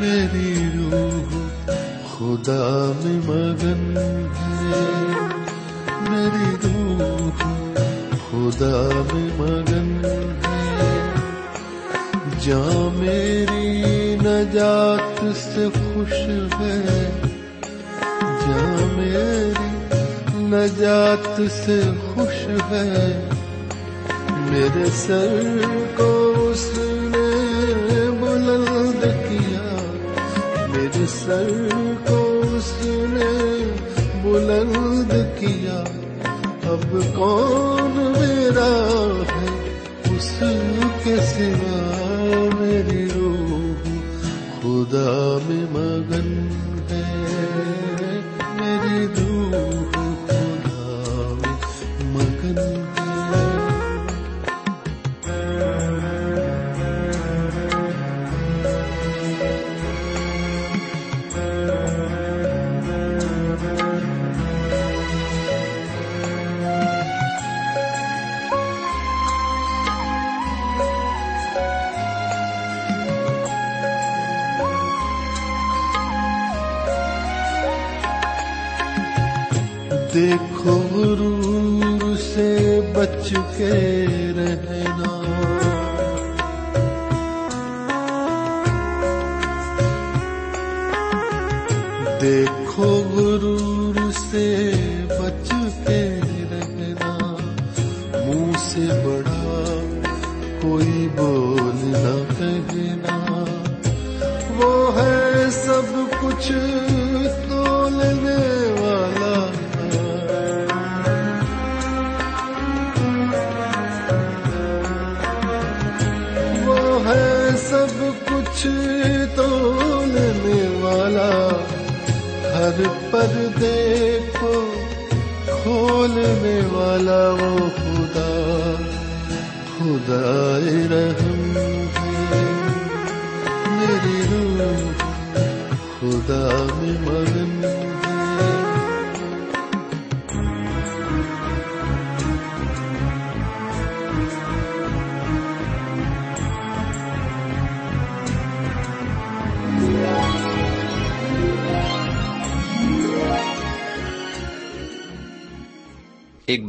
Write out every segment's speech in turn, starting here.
میری روح، خدا میں مگن ہے۔ میری روح، خدا میں مگن ہے۔ جاں میری نجات سے خوش ہے جاں میری نجات سے خوش ہے، میرے سر کو سر کو اس نے بلند کیا۔ اب کون میرا ہے؟ اس کے سوا میری روح خدا میں مگن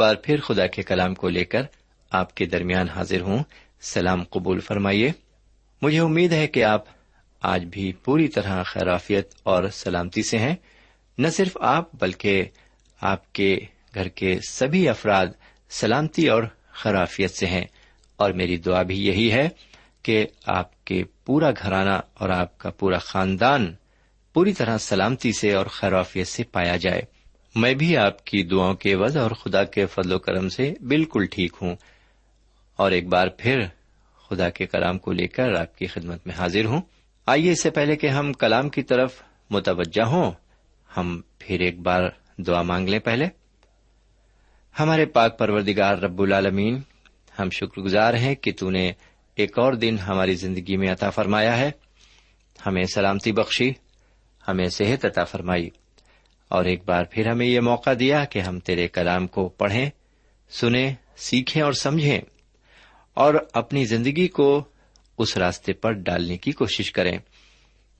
بار پھر خدا کے کلام کو لے کر آپ کے درمیان حاضر ہوں۔ سلام قبول فرمائیے۔ مجھے امید ہے کہ آپ آج بھی پوری طرح خیرافیت اور سلامتی سے ہیں۔ نہ صرف آپ بلکہ آپ کے گھر کے سبھی افراد سلامتی اور خرافیت سے ہیں۔ اور میری دعا بھی یہی ہے کہ آپ کے پورا گھرانہ اور آپ کا پورا خاندان پوری طرح سلامتی سے اور خیرافیت سے پایا جائے۔ میں بھی آپ کی دعاؤں کے وضع اور خدا کے فضل و کرم سے بالکل ٹھیک ہوں۔ اور ایک بار پھر خدا کے کلام کو لے کر آپ کی خدمت میں حاضر ہوں۔ آئیے اس سے پہلے کہ ہم کلام کی طرف متوجہ ہوں۔ ہم پھر ایک بار دعا مانگ لیں پہلے۔ ہمارے پاک پروردگار رب العالمین، ہم شکر گزار ہیں کہ تو نے ایک اور دن ہماری زندگی میں عطا فرمایا ہے۔ ہمیں سلامتی بخشی، ہمیں صحت عطا فرمائی۔ اور ایک بار پھر ہمیں یہ موقع دیا کہ ہم تیرے کلام کو پڑھیں، سنیں، سیکھیں اور سمجھیں، اور اپنی زندگی کو اس راستے پر ڈالنے کی کوشش کریں۔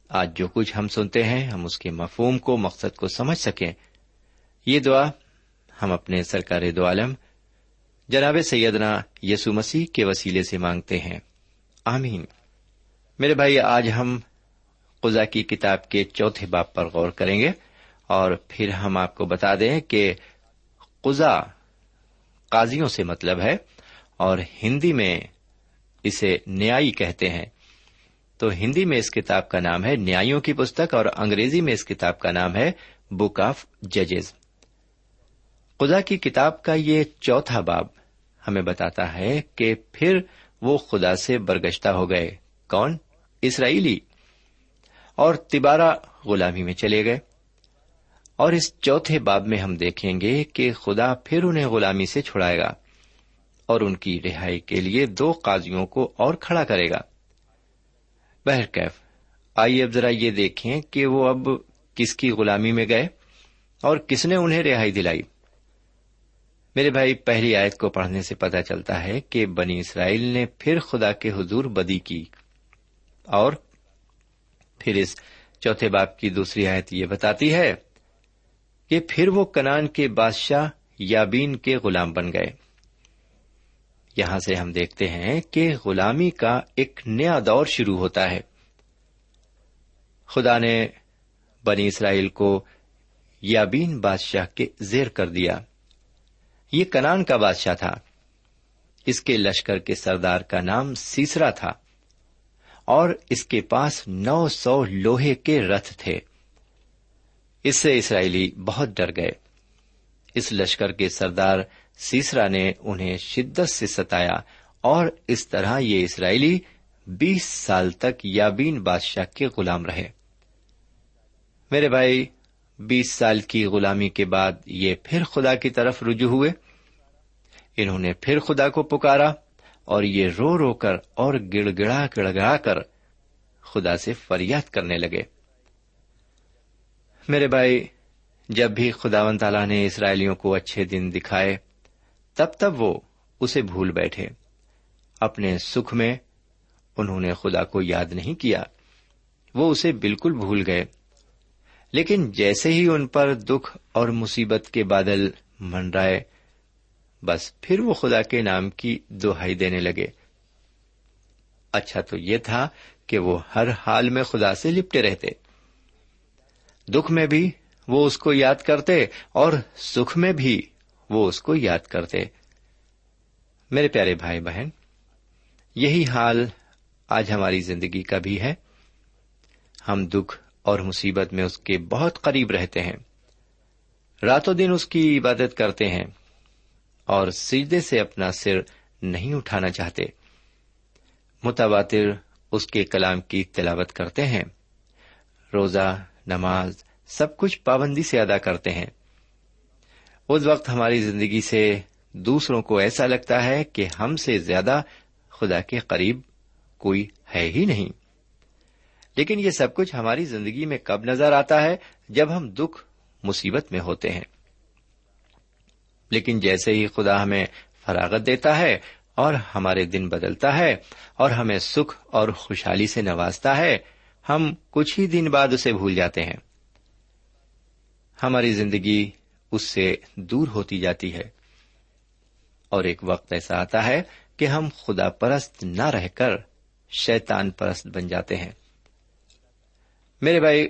آج جو کچھ ہم سنتے ہیں، ہم اس کے مفہوم کو، مقصد کو سمجھ سکیں۔ یہ دعا ہم اپنے سرکار دو عالم، جناب سیدنا یسو مسیح کے وسیلے سے مانگتے ہیں۔ آمین۔ میرے بھائی، آج ہم قزا کی کتاب کے چوتھے باپ پر غور کریں گے۔ اور پھر ہم آپ کو بتا دیں کہ قزا قاضیوں سے مطلب ہے اور ہندی میں اسے نیائی کہتے ہیں۔ تو ہندی میں اس کتاب کا نام ہے نیایوں کی پستک اور انگریزی میں اس کتاب کا نام ہے بک آف ججز خدا کی کتاب کا یہ چوتھا باب ہمیں بتاتا ہے کہ پھر وہ خدا سے برگشتہ ہو گئے۔ کون؟ اسرائیلی۔ اور تبارہ غلامی میں چلے گئے۔ اور اس چوتھے باب میں ہم دیکھیں گے کہ خدا پھر انہیں غلامی سے چھڑائے گا اور ان کی رہائی کے لیے دو قاضیوں کو اور کھڑا کرے گا۔ بہرکیف آئیے اب ذرا یہ دیکھیں کہ وہ اب کس کی غلامی میں گئے اور کس نے انہیں رہائی دلائی۔ میرے بھائی، پہلی آیت کو پڑھنے سے پتا چلتا ہے کہ بنی اسرائیل نے پھر خدا کے حضور بدی کی۔ اور پھر اس چوتھے باپ کی دوسری آیت یہ بتاتی ہے کہ پھر وہ کنان کے بادشاہ یابین کے غلام بن گئے۔ یہاں سے ہم دیکھتے ہیں کہ غلامی کا ایک نیا دور شروع ہوتا ہے۔ خدا نے بنی اسرائیل کو یابین بادشاہ کے زیر کر دیا۔ یہ کنان کا بادشاہ تھا۔ اس کے لشکر کے سردار کا نام سیسرا تھا۔ اور اس کے پاس نو سو لوہے کے رتھ تھے۔ اس سے اسرائیلی بہت ڈر گئے۔ اس لشکر کے سردار سیسرا نے انہیں شدت سے ستایا اور اس طرح یہ اسرائیلی بیس سال تک یابین بادشاہ کے غلام رہے۔ میرے بھائی، بیس سال کی غلامی کے بعد یہ پھر خدا کی طرف رجوع ہوئے۔ انہوں نے پھر خدا کو پکارا اور یہ رو رو کر اور گڑ گڑا گڑ گڑا کر خدا سے فریاد کرنے لگے۔ میرے بھائی، جب بھی خدا و تعالیٰ نے اسرائیلیوں کو اچھے دن دکھائے، تب تب وہ اسے بھول بیٹھے۔ اپنے سکھ میں انہوں نے خدا کو یاد نہیں کیا، وہ اسے بالکل بھول گئے۔ لیکن جیسے ہی ان پر دکھ اور مصیبت کے بادل منڈرائے بس پھر وہ خدا کے نام کی دہائی دینے لگے۔ اچھا تو یہ تھا کہ وہ ہر حال میں خدا سے لپٹے رہتے۔ دکھ میں بھی وہ اس کو یاد کرتے اور سکھ میں بھی وہ اس کو یاد کرتے۔ میرے پیارے بھائی بہن، یہی حال آج ہماری زندگی کا بھی ہے۔ ہم دکھ اور مصیبت میں اس کے بہت قریب رہتے ہیں۔ راتوں دن اس کی عبادت کرتے ہیں اور سجدے سے اپنا سر نہیں اٹھانا چاہتے۔ متواتر اس کے کلام کی تلاوت کرتے ہیں۔ روزہ، نماز سب کچھ پابندی سے ادا کرتے ہیں۔ اس وقت ہماری زندگی سے دوسروں کو ایسا لگتا ہے کہ ہم سے زیادہ خدا کے قریب کوئی ہے ہی نہیں۔ لیکن یہ سب کچھ ہماری زندگی میں کب نظر آتا ہے؟ جب ہم دکھ، مصیبت میں ہوتے ہیں۔ لیکن جیسے ہی خدا ہمیں فراغت دیتا ہے اور ہمارے دن بدلتا ہے اور ہمیں سکھ اور خوشحالی سے نوازتا ہے، ہم کچھ ہی دن بعد اسے بھول جاتے ہیں۔ ہماری زندگی اس سے دور ہوتی جاتی ہے۔ اور ایک وقت ایسا آتا ہے کہ ہم خدا پرست نہ رہ کر شیتان پرست بن جاتے ہیں۔ میرے بھائی،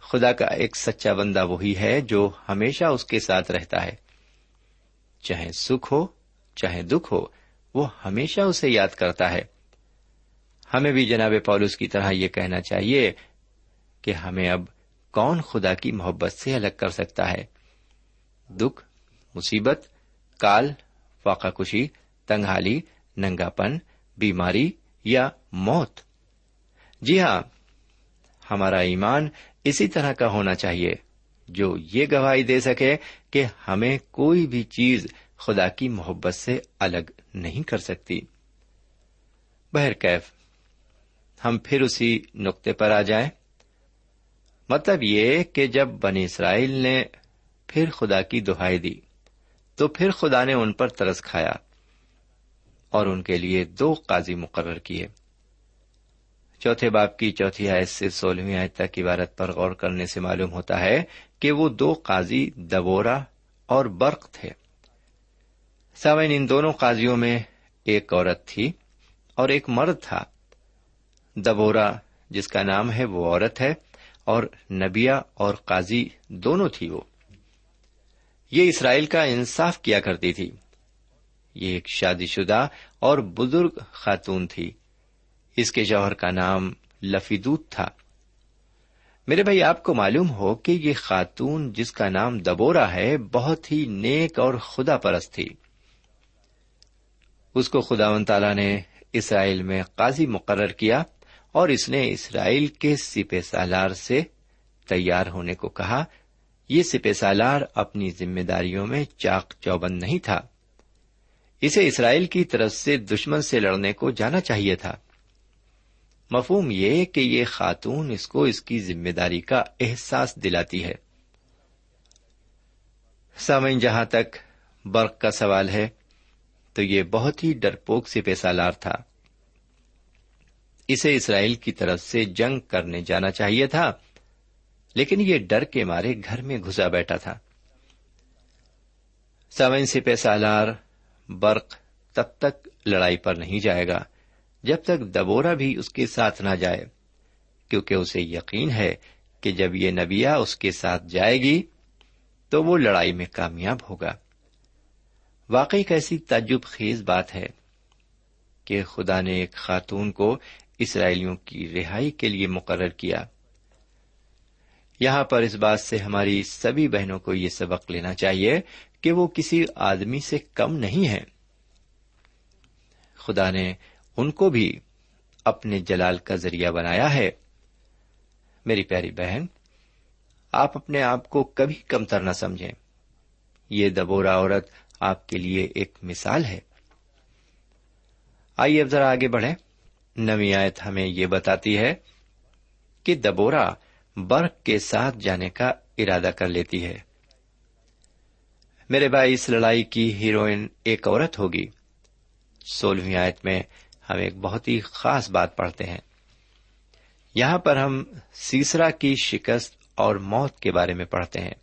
خدا کا ایک سچا بندہ وہی ہے جو ہمیشہ اس کے ساتھ رہتا ہے۔ چاہے سکھ ہو، چاہے دکھ ہو، وہ ہمیشہ اسے یاد کرتا ہے۔ ہمیں بھی جناب پولس کی طرح یہ کہنا چاہیے کہ ہمیں اب کون خدا کی محبت سے الگ کر سکتا ہے؟ دکھ، مصیبت، کال، فاقہ کشی تنگہالی ننگا پن بیماری یا موت؟ جی ہاں ہمارا ایمان اسی طرح کا ہونا چاہیے، جو یہ گواہی دے سکے کہ ہمیں کوئی بھی چیز خدا کی محبت سے الگ نہیں کر سکتی۔ بہرکیف، ہم پھر اسی نقطے پر آ جائیں۔ مطلب یہ کہ جب بنی اسرائیل نے پھر خدا کی دہائی دی، تو پھر خدا نے ان پر ترس کھایا اور ان کے لیے دو قاضی مقرر کیے۔ چوتھے باپ کی چوتھی آیت سے سولہویں آیت تک عبارت پر غور کرنے سے معلوم ہوتا ہے کہ وہ دو قاضی دبورا اور برق تھے۔ سوئن ان دونوں قاضیوں میں ایک عورت تھی اور ایک مرد تھا۔ دبورا جس کا نام ہے، وہ عورت ہے۔ اور نبیا اور قاضی دونوں تھی وہ۔ یہ اسرائیل کا انصاف کیا کرتی تھی۔ یہ ایک شادی شدہ اور بزرگ خاتون تھی۔ اس کے جوہر کا نام لفیدوت تھا۔ میرے بھائی، آپ کو معلوم ہو کہ یہ خاتون جس کا نام دبورا ہے، بہت ہی نیک اور خدا پرست تھی۔ اس کو خدا و تعالی نے اسرائیل میں قاضی مقرر کیا۔ اور اس نے اسرائیل کے سپہ سالار سے تیار ہونے کو کہا، یہ سپہ سالار اپنی ذمہ داریوں میں چاق چوبند نہیں تھا۔ اسے اسرائیل کی طرف سے دشمن سے لڑنے کو جانا چاہیے تھا۔ مفہوم یہ کہ یہ خاتون اس کو اس کی ذمہ داری کا احساس دلاتی ہے۔ سامعین، جہاں تک برق کا سوال ہے، تو یہ بہت ہی ڈرپوک سپہ سالار تھا۔ اسے اسرائیل کی طرف سے جنگ کرنے جانا چاہیے تھا، لیکن یہ ڈر کے مارے گھر میں گھسا بیٹھا تھا۔ سوئن سپہ سالار برق تب تک لڑائی پر نہیں جائے گا جب تک دبورا بھی اس کے ساتھ نہ جائے، کیونکہ اسے یقین ہے کہ جب یہ نبیا اس کے ساتھ جائے گی تو وہ لڑائی میں کامیاب ہوگا۔ واقعی کیسی تعجب خیز بات ہے کہ خدا نے ایک خاتون کو اسرائیلیوں کی رہائی کے لیے مقرر کیا۔ یہاں پر اس بات سے ہماری سبھی بہنوں کو یہ سبق لینا چاہیے کہ وہ کسی آدمی سے کم نہیں ہے خدا نے ان کو بھی اپنے جلال کا ذریعہ بنایا ہے۔ میری پیاری بہن، آپ اپنے آپ کو کبھی کم تر نہ سمجھیں۔ یہ دبورا عورت آپ کے لیے ایک مثال ہے۔ آئیے اب ذرا آگے بڑھیں۔ نوی آیت ہمیں یہ بتاتی ہے کہ دبورا برق کے ساتھ جانے کا ارادہ کر لیتی ہے۔ میرے بھائی، اس لڑائی کی ہیروئن ایک عورت ہوگی۔ سولہویں آیت میں ہم ایک بہت ہی خاص بات پڑھتے ہیں۔ یہاں پر ہم سیسرا کی شکست اور موت کے بارے میں پڑھتے ہیں۔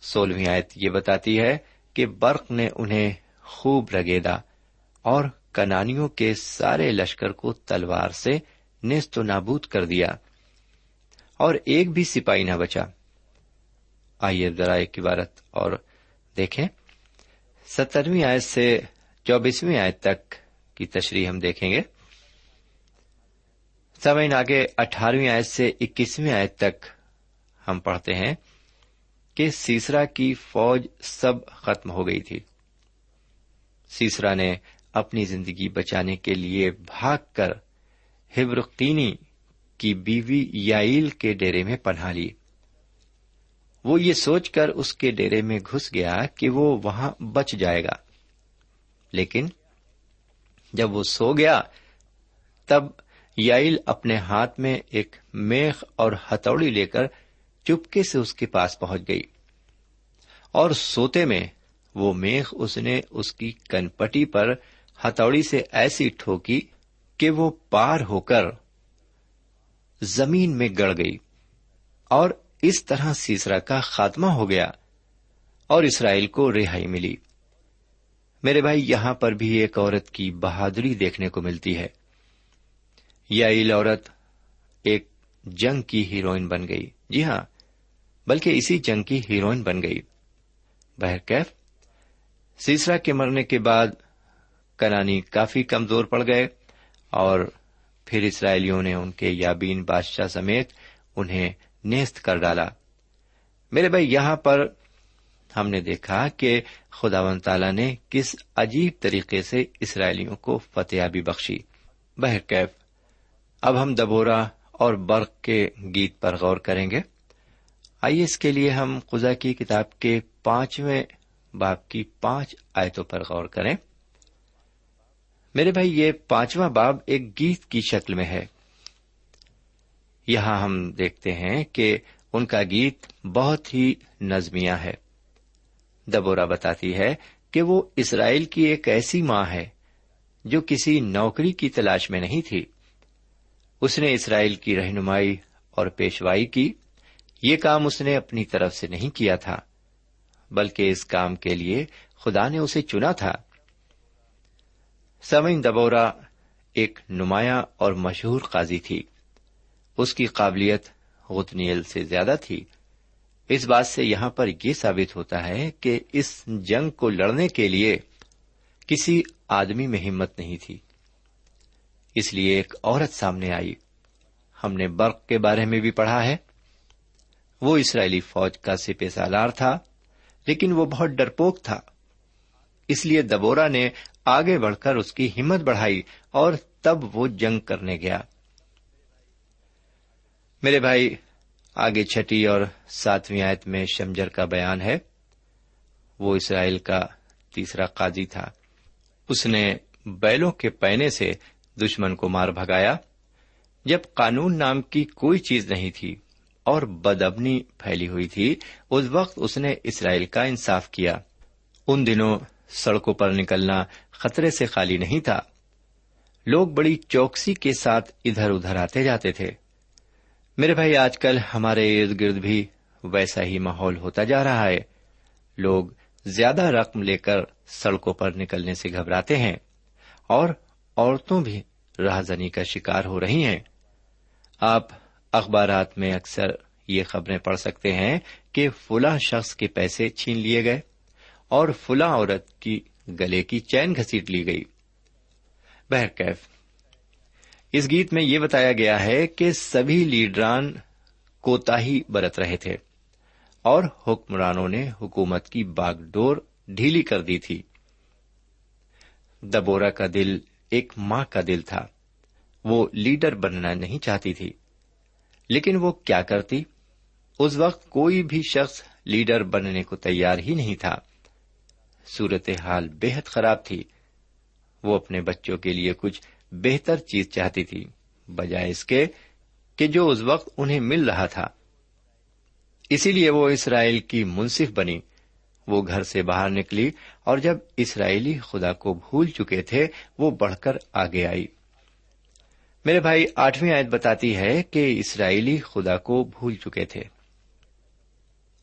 سولہویں آیت یہ بتاتی ہے کہ برق نے انہیں خوب رگیدا اور کنانیوں کے سارے لشکر کو تلوار سے نیست و نابود کر دیا اور ایک بھی سپاہی نہ بچا۔ آئیے ذرا ایک عبارت اور دیکھیں۔ سترویں آیت سے چوبیسویں آیت تک کی تشریح ہم دیکھیں گے۔ سمعین، آگے اٹھارہویں آیت سے اکیسویں آیت تک ہم پڑھتے ہیں کہ سیسرا کی فوج سب ختم ہو گئی تھی۔ سیسرا نے اپنی زندگی بچانے کے لیے بھاگ کر ہبرقینی کی بیوی یائل کے ڈیرے میں پناہ لی۔ وہ یہ سوچ کر اس کے ڈیرے میں گھس گیا کہ وہ وہاں بچ جائے گا۔ لیکن جب وہ سو گیا، تب یائل اپنے ہاتھ میں ایک میخ اور ہتھوڑی لے کر چپکے سے اس کے پاس پہنچ گئی۔ اور سوتے میں وہ میخ اس نے اس کی کنپٹی پر ہتھوڑی سے ایسی ٹھوکی کہ وہ پار ہو کر زمین میں گڑ گئی اور اس طرح سیسرا کا خاتمہ ہو گیا اور اسرائیل کو رہائی ملی۔ میرے بھائی، یہاں پر بھی ایک عورت کی بہادری دیکھنے کو ملتی ہے۔ یہ عورت ایک جنگ کی ہیروئن بن گئی۔ جی ہاں بلکہ اسی جنگ کی ہیروئن بن گئی۔ بہرکیف سیسرا کے مرنے کے بعد کنانی کافی کمزور پڑ گئے اور پھر اسرائیلیوں نے ان کے یابین بادشاہ سمیت انہیں نیست کر ڈالا۔ میرے بھائی، یہاں پر ہم نے دیکھا کہ خدا و تعالی نے کس عجیب طریقے سے اسرائیلیوں کو فتحیابی بخشی۔ بہرکیف اب ہم دبورا اور برق کے گیت پر غور کریں گے۔ آئیے اس کے لیے ہم خدا کی کتاب کے پانچویں باپ کی پانچ آیتوں پر غور کریں۔ میرے بھائی، یہ پانچواں باب ایک گیت کی شکل میں ہے۔ یہاں ہم دیکھتے ہیں کہ ان کا گیت بہت ہی نظمیہ ہے۔ دبورا بتاتی ہے کہ وہ اسرائیل کی ایک ایسی ماں ہے جو کسی نوکری کی تلاش میں نہیں تھی۔ اس نے اسرائیل کی رہنمائی اور پیشوائی کی۔ یہ کام اس نے اپنی طرف سے نہیں کیا تھا، بلکہ اس کام کے لیے خدا نے اسے چنا تھا۔ سمن دبورا ایک نمایاں اور مشہور قاضی تھی۔ اس کی قابلیت غتنیل سے زیادہ تھی۔ اس بات سے یہاں پر یہ ثابت ہوتا ہے کہ اس جنگ کو لڑنے کے لیے کسی آدمی میں ہمت نہیں تھی۔ اس لیے ایک عورت سامنے آئی۔ ہم نے برق کے بارے میں بھی پڑھا ہے۔ وہ اسرائیلی فوج کا سپہ سالار تھا، لیکن وہ بہت ڈرپوک تھا۔ اس لیے دبورا نے آگے بڑھ کر اس کی ہمت بڑھائی اور تب وہ جنگ کرنے گیا۔ میرے بھائی، آگے چھٹی اور ساتویں آیت میں شمجر کا بیان ہے۔ وہ اسرائیل کا تیسرا قاضی تھا۔ اس نے بیلوں کے پینے سے دشمن کو مار بھگایا۔ جب قانون نام کی کوئی چیز نہیں تھی اور بدبنی پھیلی ہوئی تھی، اس وقت اس نے اسرائیل کا انصاف کیا۔ ان دنوں سڑکوں پر نکلنا خطرے سے خالی نہیں تھا۔ لوگ بڑی چوکسی کے ساتھ ادھر ادھر آتے جاتے تھے۔ میرے بھائی، آج کل ہمارے ارد گرد بھی ویسا ہی ماحول ہوتا جا رہا ہے۔ لوگ زیادہ رقم لے کر سڑکوں پر نکلنے سے گھبراتے ہیں اور عورتوں بھی راہزنی کا شکار ہو رہی ہیں۔ آپ اخبارات میں اکثر یہ خبریں پڑھ سکتے ہیں کہ فلاں شخص کے پیسے چھین لیے گئے۔ اور فلاں عورت کی گلے کی چین گھسیٹ لی گئی۔ بہرکیف، اس گیت میں یہ بتایا گیا ہے کہ سبھی لیڈران کوتا ہی برت رہے تھے اور حکمرانوں نے حکومت کی باغ ڈور ڈھیلی کر دی تھی۔ دبورا کا دل ایک ماں کا دل تھا۔ وہ لیڈر بننا نہیں چاہتی تھی۔ لیکن وہ کیا کرتی؟ اس وقت کوئی بھی شخص لیڈر بننے کو تیار ہی نہیں تھا۔ صورت حال بے حد خراب تھی۔ وہ اپنے بچوں کے لیے کچھ بہتر چیز چاہتی تھی، بجائے اس کے کہ جو اس وقت انہیں مل رہا تھا۔ اسی لیے وہ اسرائیل کی منصف بنی۔ وہ گھر سے باہر نکلی اور جب اسرائیلی خدا کو بھول چکے تھے، وہ بڑھ کر آگے آئی۔ میرے بھائی، آٹھویں آیت بتاتی ہے کہ اسرائیلی خدا کو بھول چکے تھے۔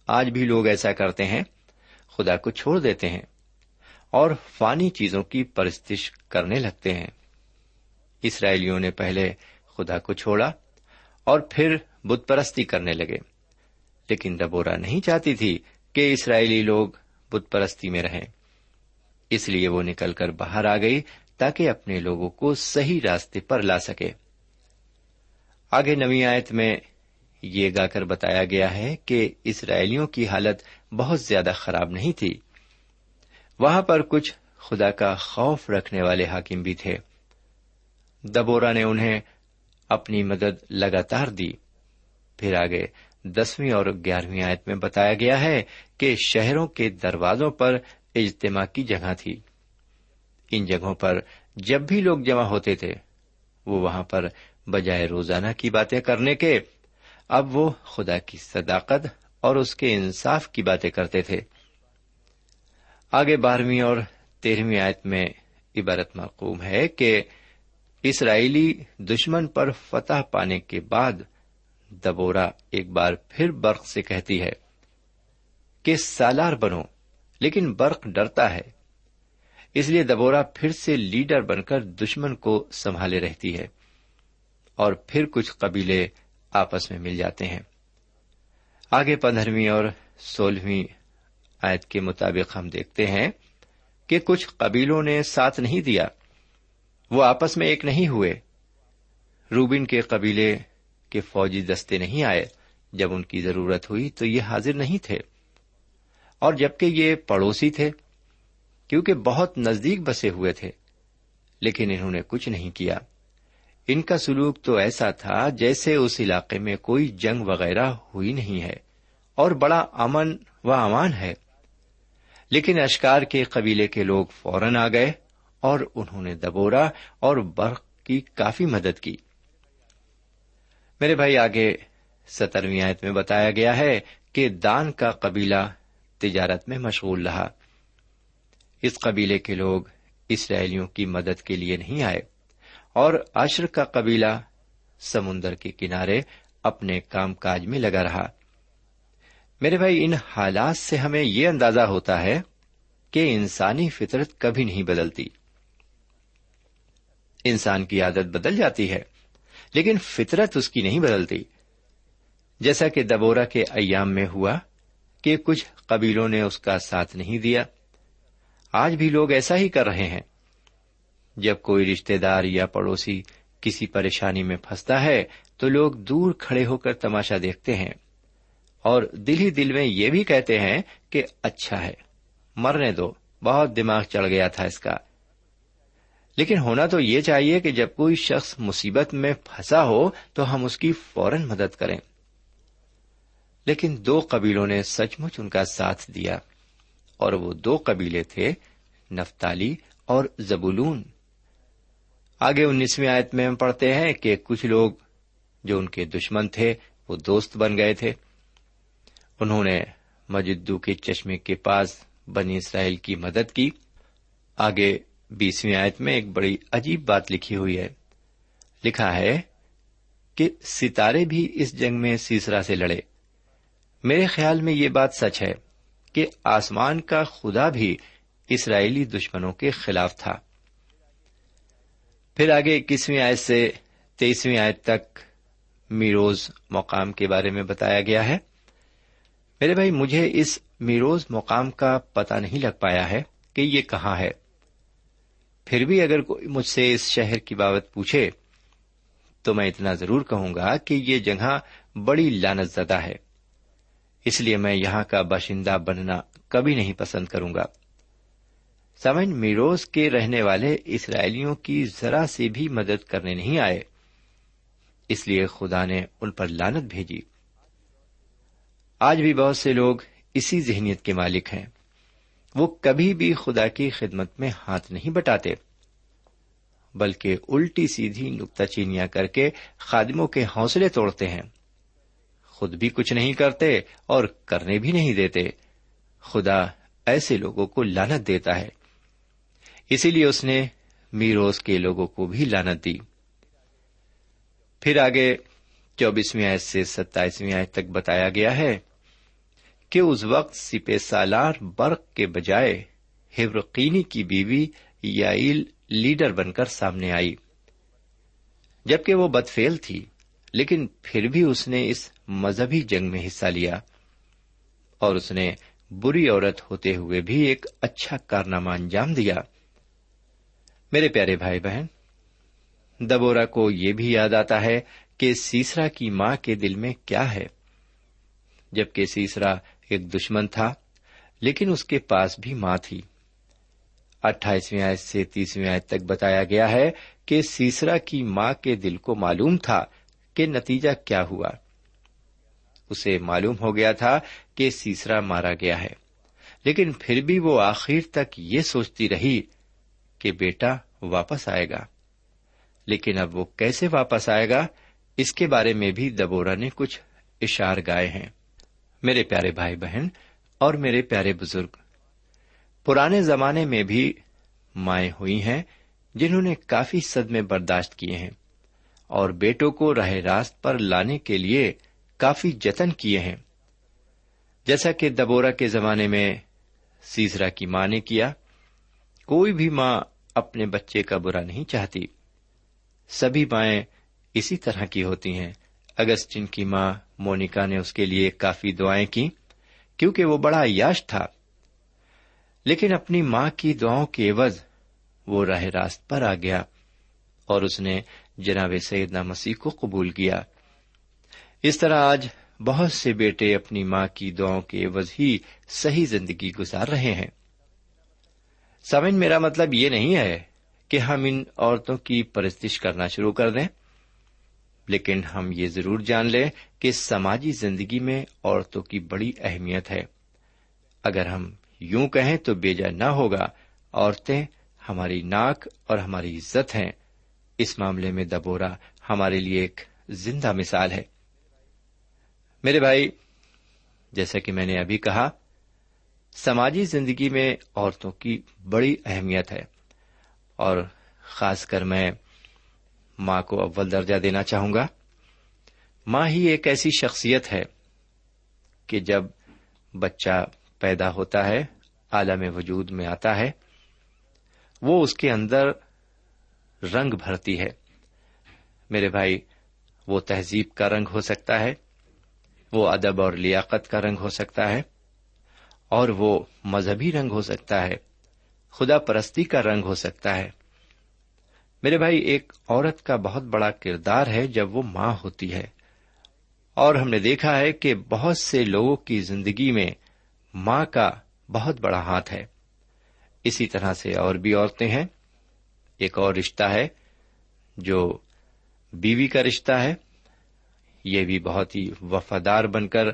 آج بھی لوگ ایسا کرتے ہیں۔ خدا کو چھوڑ دیتے ہیں اور فانی چیزوں کی پرستش کرنے لگتے ہیں۔ اسرائیلیوں نے پہلے خدا کو چھوڑا اور پھر بت پرستی کرنے لگے۔ لیکن دبورا نہیں چاہتی تھی کہ اسرائیلی لوگ بت پرستی میں رہیں۔ اس لیے وہ نکل کر باہر آ گئی تاکہ اپنے لوگوں کو صحیح راستے پر لا سکے۔ آگے نوی آیت میں یہ گا کر بتایا گیا ہے کہ اسرائیلیوں کی حالت بہت زیادہ خراب نہیں تھی۔ وہاں پر کچھ خدا کا خوف رکھنے والے حاکم بھی تھے۔ دبورا نے انہیں اپنی مدد لگاتار دی۔ پھر آگے دسویں اور گیارہویں آیت میں بتایا گیا ہے کہ شہروں کے دروازوں پر اجتماع کی جگہ تھی۔ ان جگہوں پر جب بھی لوگ جمع ہوتے تھے، وہ وہاں پر بجائے روزانہ کی باتیں کرنے کے اب وہ خدا کی صداقت اور اس کے انصاف کی باتیں کرتے تھے۔ آگے بارہویں اور تیرہویں آیت میں عبارت معقوم ہے کہ اسرائیلی دشمن پر فتح پانے کے بعد دبورا ایک بار پھر برق سے کہتی ہے کہ سالار بنو، لیکن برق ڈرتا ہے۔ اس لیے دبورا پھر سے لیڈر بن کر دشمن کو سنبھالے رہتی ہے۔ اور پھر کچھ قبیلے آپس میں مل جاتے ہیں۔ آگے پندرہویں اور سولہویں آیت کے مطابق ہم دیکھتے ہیں کہ کچھ قبیلوں نے ساتھ نہیں دیا۔ وہ آپس میں ایک نہیں ہوئے۔ روبین کے قبیلے کے فوجی دستے نہیں آئے۔ جب ان کی ضرورت ہوئی تو یہ حاضر نہیں تھے۔ اور جبکہ یہ پڑوسی تھے، کیونکہ بہت نزدیک بسے ہوئے تھے، لیکن انہوں نے کچھ نہیں کیا۔ ان کا سلوک تو ایسا تھا جیسے اس علاقے میں کوئی جنگ وغیرہ ہوئی نہیں ہے اور بڑا امن و امان ہے۔ لیکن اشکار کے قبیلے کے لوگ فوراً آ گئے اور انہوں نے دبورا اور برق کی کافی مدد کی۔ میرے بھائی، آگے سترویں آیت میں بتایا گیا ہے کہ دان کا قبیلہ تجارت میں مشغول رہا۔ اس قبیلے کے لوگ اسرائیلیوں کی مدد کے لیے نہیں آئے۔ اور عشر کا قبیلہ سمندر کے کنارے اپنے کام کاج میں لگا رہا۔ میرے بھائی، ان حالات سے ہمیں یہ اندازہ ہوتا ہے کہ انسانی فطرت کبھی نہیں بدلتی۔ انسان کی عادت بدل جاتی ہے، لیکن فطرت اس کی نہیں بدلتی۔ جیسا کہ دبورا کے ایام میں ہوا کہ کچھ قبیلوں نے اس کا ساتھ نہیں دیا۔ آج بھی لوگ ایسا ہی کر رہے ہیں۔ جب کوئی رشتے دار یا پڑوسی کسی پریشانی میں پھنستا ہے تو لوگ دور کھڑے ہو کر تماشا دیکھتے ہیں اور دل ہی دل میں یہ بھی کہتے ہیں کہ اچھا ہے، مرنے دو، بہت دماغ چڑھ گیا تھا اس کا۔ لیکن ہونا تو یہ چاہیے کہ جب کوئی شخص مصیبت میں پھنسا ہو تو ہم اس کی فوراً مدد کریں۔ لیکن دو قبیلوں نے سچ مچ ان کا ساتھ دیا اور وہ دو قبیلے تھے، نفتالی اور زبولون۔ آگے انیسویں آیت میں ہم پڑھتے ہیں کہ کچھ لوگ جو ان کے دشمن تھے، وہ دوست بن گئے تھے۔ انہوں نے مجدو کے چشمے کے پاس بنی اسرائیل کی مدد کی۔ آگے بیسویں آیت میں ایک بڑی عجیب بات لکھی ہوئی ہے۔ لکھا ہے کہ ستارے بھی اس جنگ میں سیسرا سے لڑے۔ میرے خیال میں یہ بات سچ ہے کہ آسمان کا خدا بھی اسرائیلی دشمنوں کے خلاف تھا۔ پھر آگے اکیسویں آیت سے تیئیسویں آیت تک میروز مقام کے بارے میں بتایا گیا ہے۔ میرے بھائی، مجھے اس میروز مقام کا پتا نہیں لگ پایا ہے کہ یہ کہاں ہے۔ پھر بھی اگر کوئی مجھ سے اس شہر کی بابت پوچھے، تو میں اتنا ضرور کہوں گا کہ یہ جگہ بڑی لانت زدہ ہے۔ اس لیے میں یہاں کا باشندہ بننا کبھی نہیں پسند کروں گا۔ سمن میروز کے رہنے والے اسرائیلیوں کی ذرا سے بھی مدد کرنے نہیں آئے۔ اس لیے خدا نے ان پر لانت بھیجی۔ آج بھی بہت سے لوگ اسی ذہنیت کے مالک ہیں۔ وہ کبھی بھی خدا کی خدمت میں ہاتھ نہیں بٹاتے، بلکہ الٹی سیدھی نکتا چینیاں کر کے خادموں کے حوصلے توڑتے ہیں۔ خود بھی کچھ نہیں کرتے اور کرنے بھی نہیں دیتے۔ خدا ایسے لوگوں کو لانت دیتا ہے۔ اسی لیے اس نے میروز کے لوگوں کو بھی لانت دی۔ پھر آگے چوبیسویں آیت سے ستائیسویں آیت تک بتایا گیا ہے کہ اس وقت سپے سالار برق کے بجائے ہیورقینی کی بیوی یائل لیڈر بن کر سامنے آئی۔ جبکہ وہ بدفیل تھی، لیکن پھر بھی اس نے اس مذہبی جنگ میں حصہ لیا اور اس نے بری عورت ہوتے ہوئے بھی ایک اچھا کارنامہ انجام دیا۔ میرے پیارے بھائی بہن دبورا کو یہ بھی یاد آتا ہے کہ سیسرا کی ماں کے دل میں کیا ہے۔ جبکہ سیسرا ایک دشمن تھا، لیکن اس کے پاس بھی ماں تھی۔ اٹھائیسویں آیت سے تیسویں آیت تک بتایا گیا ہے کہ سیسرا کی ماں کے دل کو معلوم تھا کہ نتیجہ کیا ہوا۔ اسے معلوم ہو گیا تھا کہ سیسرا مارا گیا ہے، لیکن پھر بھی وہ آخر تک یہ سوچتی رہی کہ بیٹا واپس آئے گا۔ لیکن اب وہ کیسے واپس آئے گا؟ اس کے بارے میں بھی دبورا نے کچھ اشار گائے ہیں۔ میرے پیارے بھائی بہن اور میرے پیارے بزرگ، پرانے زمانے میں بھی مائیں ہوئی ہیں جنہوں نے کافی صدمے برداشت کیے ہیں اور بیٹوں کو راہ راست پر لانے کے لیے کافی جتن کیے ہیں۔ جیسا کہ دبورا کے زمانے میں سیزرا کی ماں نے کیا کوئی بھی ماں اپنے بچے کا برا نہیں چاہتی۔ سبھی مائیں اسی طرح کی ہوتی ہیں۔ اگسٹن کی ماں مونیکا نے اس کے لیے کافی دعائیں کی کیونکہ وہ بڑا یاش تھا۔ لیکن اپنی ماں کی دعاؤں کے عوض وہ راہ راست پر آ گیا اور اس نے جناب سیدنا مسیح کو قبول کیا۔ اس طرح آج بہت سے بیٹے اپنی ماں کی دعاؤں کے عوض ہی صحیح زندگی گزار رہے ہیں۔ سمن میرا مطلب یہ نہیں ہے کہ ہم ان عورتوں کی پرستش کرنا شروع کر دیں، لیکن ہم یہ ضرور جان لیں کہ سماجی زندگی میں عورتوں کی بڑی اہمیت ہے۔ اگر ہم یوں کہیں تو بیجا نہ ہوگا، عورتیں ہماری ناک اور ہماری عزت ہیں۔ اس معاملے میں دبورا ہمارے لیے ایک زندہ مثال ہے۔ میرے بھائی، جیسا کہ میں نے ابھی کہا سماجی زندگی میں عورتوں کی بڑی اہمیت ہے۔ اور خاص کر میں ماں کو اول درجہ دینا چاہوں گا۔ ماں ہی ایک ایسی شخصیت ہے کہ جب بچہ پیدا ہوتا ہے، عالم وجود میں آتا ہے، وہ اس کے اندر رنگ بھرتی ہے۔ میرے بھائی، وہ تہذیب کا رنگ ہو سکتا ہے، وہ ادب اور لیاقت کا رنگ ہو سکتا ہے۔ اور وہ مذہبی رنگ ہو سکتا ہے، خدا پرستی کا رنگ ہو سکتا ہے۔ میرے بھائی، ایک عورت کا بہت بڑا کردار ہے جب وہ ماں ہوتی ہے۔ اور ہم نے دیکھا ہے کہ بہت سے لوگوں کی زندگی میں ماں کا بہت بڑا ہاتھ ہے۔ اسی طرح سے اور بھی عورتیں ہیں۔ ایک اور رشتہ ہے جو بیوی کا رشتہ ہے۔ یہ بھی بہت ہی وفادار بن کر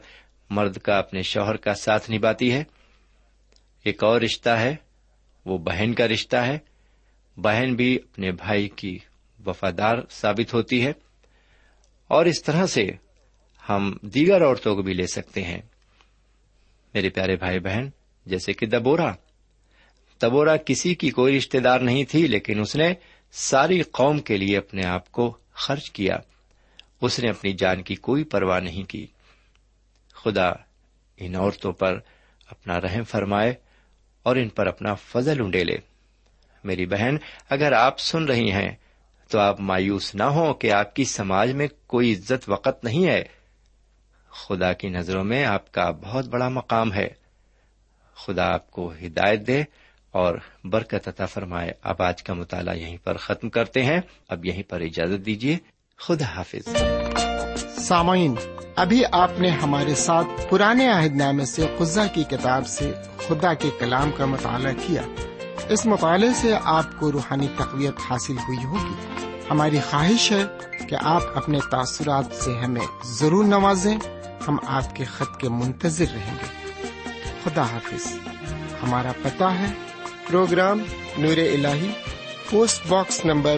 مرد کا اپنے شوہر کا ساتھ نبھاتی ہے۔ ایک اور رشتہ ہے، وہ بہن کا رشتہ ہے۔ بہن بھی اپنے بھائی کی وفادار ثابت ہوتی ہے۔ اور اس طرح سے ہم دیگر عورتوں کو بھی لے سکتے ہیں۔ میرے پیارے بھائی بہن، جیسے کہ دبورا دبورا کسی کی کوئی رشتے دار نہیں تھی، لیکن اس نے ساری قوم کے لیے اپنے آپ کو خرچ کیا۔ اس نے اپنی جان کی کوئی پرواہ نہیں کی۔ خدا ان عورتوں پر اپنا رحم فرمائے اور ان پر اپنا فضل انڈیلے میری بہن، اگر آپ سن رہی ہیں، تو آپ مایوس نہ ہو کہ آپ کی سماج میں کوئی عزت وقت نہیں ہے۔ خدا کی نظروں میں آپ کا بہت بڑا مقام ہے۔ خدا آپ کو ہدایت دے اور برکت عطا فرمائے۔ اب آج کا مطالعہ یہیں پر ختم کرتے ہیں۔ اب یہیں پر اجازت دیجیے خدا حافظ۔ سامعین، ابھی آپ نے ہمارے ساتھ پرانے عہد نامے سے خزہ کی کتاب سے خدا کے کلام کا مطالعہ کیا۔ اس مطالعے سے آپ کو روحانی تقویت حاصل ہوئی ہوگی۔ ہماری خواہش ہے کہ آپ اپنے تاثرات سے ہمیں ضرور نوازیں۔ ہم آپ کے خط کے منتظر رہیں گے۔ خدا حافظ۔ ہمارا پتہ ہے۔ پروگرام نور ال post box number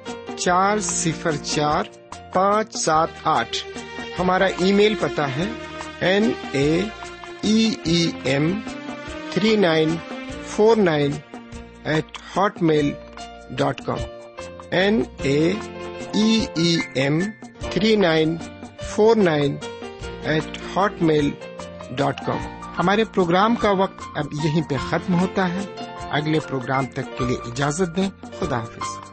چار صفر چار پانچ سات آٹھ۔ ہمارا ای میل پتا ہے۔ N A M three nine four nine eight hotmail dot com. N A M three nine four nine eight hotmail dot com. ہمارے پروگرام کا وقت اب یہیں پہ ختم ہوتا ہے۔ اگلے پروگرام تک کے لیے اجازت دیں۔ خدا حافظ۔